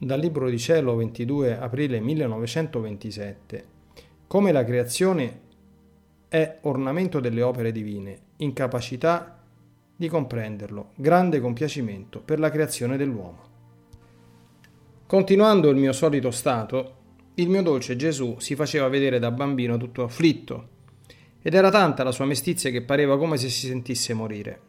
dal Libro di Cielo 22 aprile 1927. Come la creazione è ornamento delle opere divine, incapacità di comprenderlo, grande compiacimento per la creazione dell'uomo. Continuando il mio solito stato, il mio dolce Gesù si faceva vedere da bambino tutto afflitto, ed era tanta la sua mestizia che pareva come se si sentisse morire.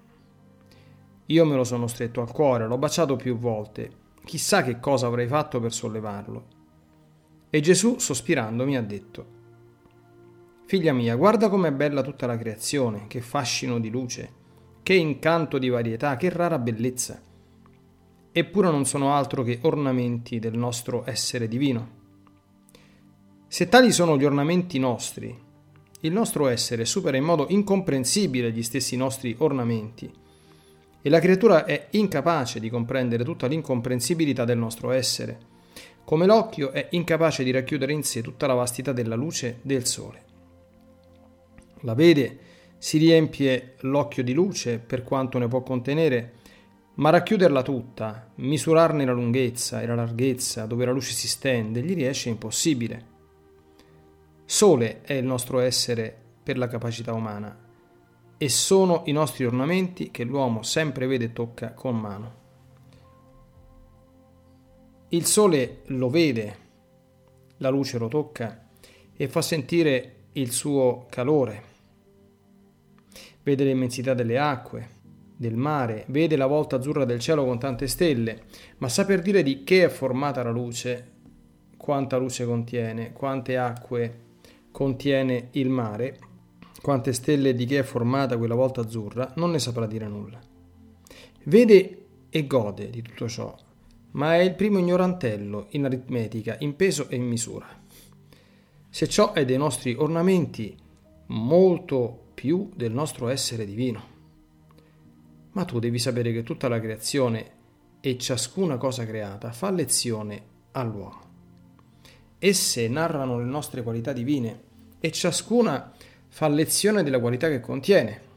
Io me lo sono stretto al cuore, l'ho baciato più volte, chissà che cosa avrei fatto per sollevarlo. E Gesù, sospirando, mi ha detto, Figlia mia, guarda com'è bella tutta la creazione, che fascino di luce, che incanto di varietà, che rara bellezza. Eppure non sono altro che ornamenti del nostro essere divino. Se tali sono gli ornamenti nostri, il nostro essere supera in modo incomprensibile gli stessi nostri ornamenti e la creatura è incapace di comprendere tutta l'incomprensibilità del nostro essere, come l'occhio è incapace di racchiudere in sé tutta la vastità della luce del sole. La vede, si riempie l'occhio di luce per quanto ne può contenere, ma racchiuderla tutta, misurarne la lunghezza e la larghezza dove la luce si stende, gli riesce impossibile. Sole è il nostro essere per la capacità umana e sono i nostri ornamenti che l'uomo sempre vede e tocca con mano. Il sole lo vede, la luce lo tocca e fa sentire il suo calore. Vede l'immensità delle acque, del mare, vede la volta azzurra del cielo con tante stelle, ma saper dire di che è formata la luce, quanta luce contiene, quante acque contiene il mare, quante stelle di che è formata quella volta azzurra, non ne saprà dire nulla. Vede e gode di tutto ciò, ma è il primo ignorantello in aritmetica, in peso e in misura. Se ciò è dei nostri ornamenti, molto più del nostro essere divino. Ma tu devi sapere che tutta la creazione e ciascuna cosa creata fa lezione all'uomo. Esse narrano le nostre qualità divine e ciascuna fa lezione della qualità che contiene.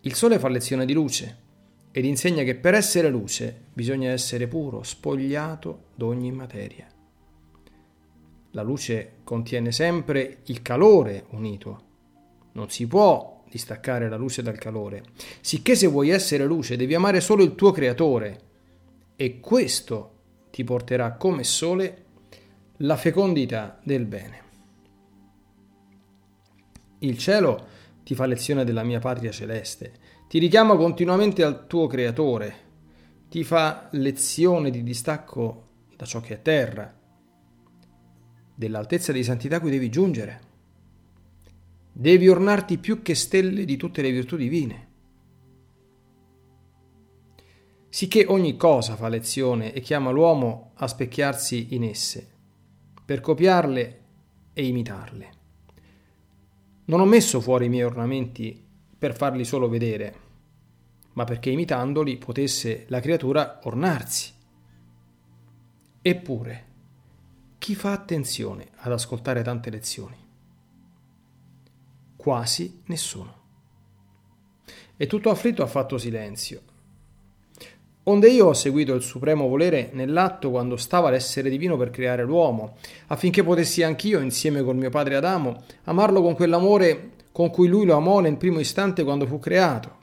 Il sole fa lezione di luce ed insegna che per essere luce bisogna essere puro, spogliato d'ogni materia. La luce contiene sempre il calore unito. Non si può distaccare la luce dal calore. Sicché se vuoi essere luce devi amare solo il tuo creatore e questo ti porterà come sole la fecondità del bene. Il cielo ti fa lezione della mia patria celeste, ti richiama continuamente al tuo creatore, ti fa lezione di distacco da ciò che è terra, dell'altezza di santità cui devi giungere. Devi ornarti più che stelle di tutte le virtù divine. Sicché ogni cosa fa lezione e chiama l'uomo a specchiarsi in esse per copiarle e imitarle. Non ho messo fuori i miei ornamenti per farli solo vedere, ma perché imitandoli potesse la creatura ornarsi. Eppure, chi fa attenzione ad ascoltare tante lezioni? Quasi nessuno. E tutto afflitto ha fatto silenzio Onde io ho seguito il supremo volere nell'atto quando stava l'essere divino per creare l'uomo, affinché potessi anch'io, insieme col mio padre Adamo, amarlo con quell'amore con cui lui lo amò nel primo istante quando fu creato.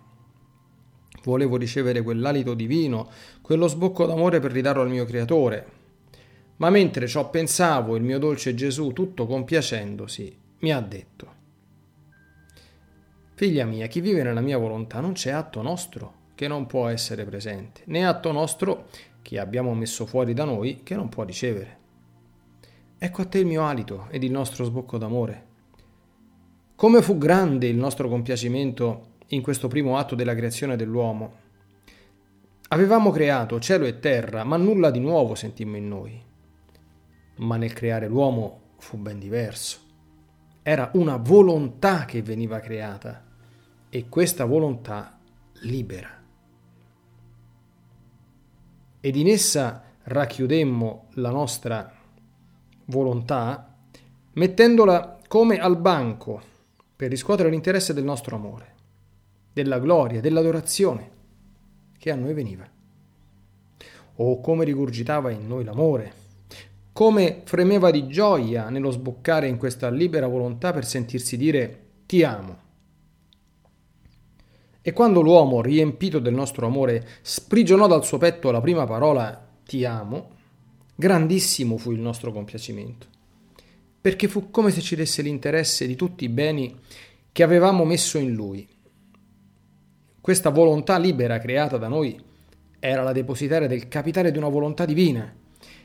Volevo ricevere quell'alito divino, quello sbocco d'amore per ridarlo al mio creatore. Ma mentre ciò pensavo, il mio dolce Gesù, tutto compiacendosi, mi ha detto, Figlia mia, chi vive nella mia volontà non c'è atto nostro che non può essere presente, né atto nostro che abbiamo messo fuori da noi che non può ricevere. Ecco a te il mio alito ed il nostro sbocco d'amore. Come fu grande il nostro compiacimento in questo primo atto della creazione dell'uomo. Avevamo creato cielo e terra, ma nulla di nuovo sentimmo in noi. Ma nel creare l'uomo fu ben diverso. Era una volontà che veniva creata e questa volontà libera ed in essa racchiudemmo la nostra volontà, mettendola come al banco per riscuotere l'interesse del nostro amore, della gloria, dell'adorazione che a noi veniva. o come rigurgitava in noi l'amore, come fremeva di gioia nello sboccare in questa libera volontà per sentirsi dire ti amo. E quando l'uomo, riempito del nostro amore, sprigionò dal suo petto la prima parola ti amo, grandissimo fu il nostro compiacimento, perché fu come se ci desse l'interesse di tutti i beni che avevamo messo in lui. Questa volontà libera creata da noi era la depositaria del capitale di una volontà divina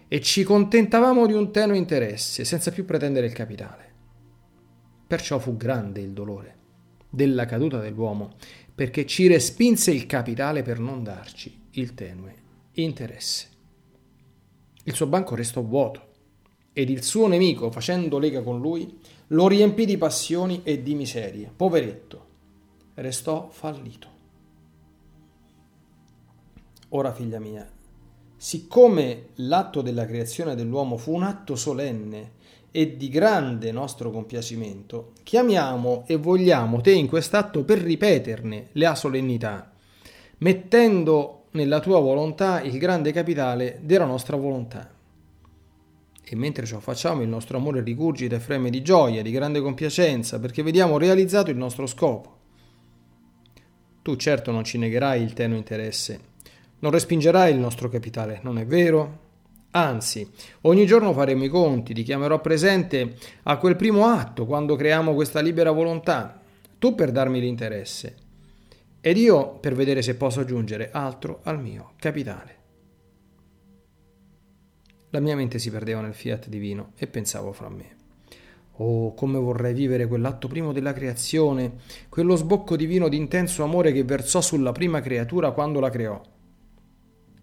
e ci contentavamo di un tenue interesse senza più pretendere il capitale. Perciò fu grande il dolore della caduta dell'uomo perché ci respinse il capitale per non darci il tenue interesse. Il suo banco restò vuoto ed il suo nemico, facendo lega con lui, lo riempì di passioni e di miserie. Poveretto, restò fallito. Ora, figlia mia, siccome l'atto della creazione dell'uomo fu un atto solenne e di grande nostro compiacimento, chiamiamo e vogliamo te in quest'atto per ripeterne la solennità, mettendo nella tua volontà il grande capitale della nostra volontà. E mentre ciò facciamo, il nostro amore rigurgita e freme di gioia, di grande compiacenza, perché vediamo realizzato il nostro scopo. Tu certo non ci negherai il tenue interesse non respingerai il nostro capitale, non è vero? Anzi, ogni giorno faremo i conti, ti chiamerò presente a quel primo atto, quando creiamo questa libera volontà, tu per darmi l'interesse ed io per vedere se posso aggiungere altro al mio capitale. La mia mente si perdeva nel fiat divino e pensavo fra me. Oh, come vorrei vivere quell'atto primo della creazione, quello sbocco divino di intenso amore che versò sulla prima creatura quando la creò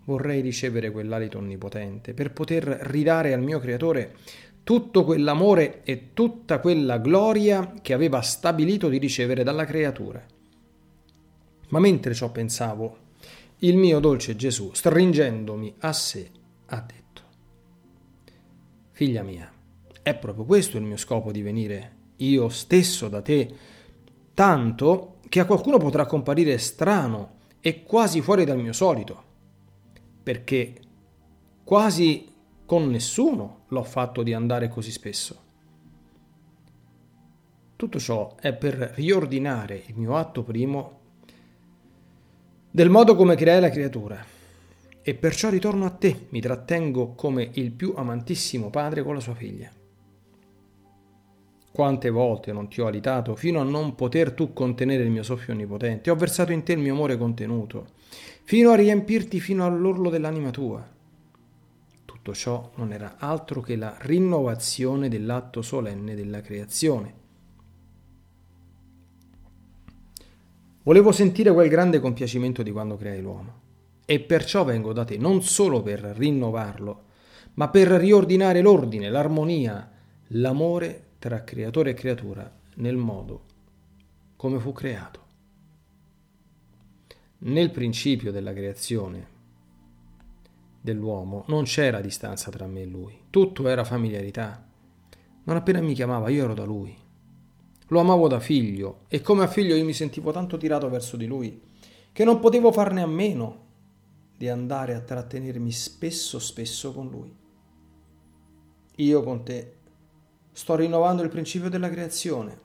vorrei ricevere quell'alito onnipotente per poter ridare al mio Creatore tutto quell'amore e tutta quella gloria che aveva stabilito di ricevere dalla creatura. Ma mentre ciò pensavo, il mio dolce Gesù, stringendomi a sé, ha detto, Figlia mia, è proprio questo il mio scopo di venire io stesso da te, tanto che a qualcuno potrà comparire strano e quasi fuori dal mio solito perché quasi con nessuno l'ho fatto di andare così spesso. Tutto ciò è per riordinare il mio atto primo del modo come creai la creatura e perciò ritorno a te, mi trattengo come il più amantissimo padre con la sua figlia. Quante volte non ti ho alitato fino a non poter tu contenere il mio soffio onnipotente, ho versato in te il mio amore contenuto, fino a riempirti fino all'orlo dell'anima tua. Tutto ciò non era altro che la rinnovazione dell'atto solenne della creazione. Volevo sentire quel grande compiacimento di quando creai l'uomo, e perciò vengo da te non solo per rinnovarlo, ma per riordinare l'ordine, l'armonia, l'amore tra creatore e creatura nel modo come fu creato. Nel principio della creazione dell'uomo non c'era distanza tra me e lui, tutto era familiarità. Non appena mi chiamava io ero da lui. Lo amavo da figlio e come a figlio io mi sentivo tanto tirato verso di lui che non potevo farne a meno di andare a trattenermi spesso spesso con lui. Io con te Sto rinnovando il principio della creazione.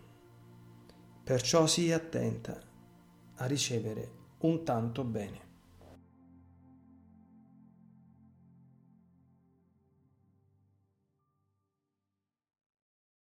Perciò sii attenta a ricevere un tanto bene.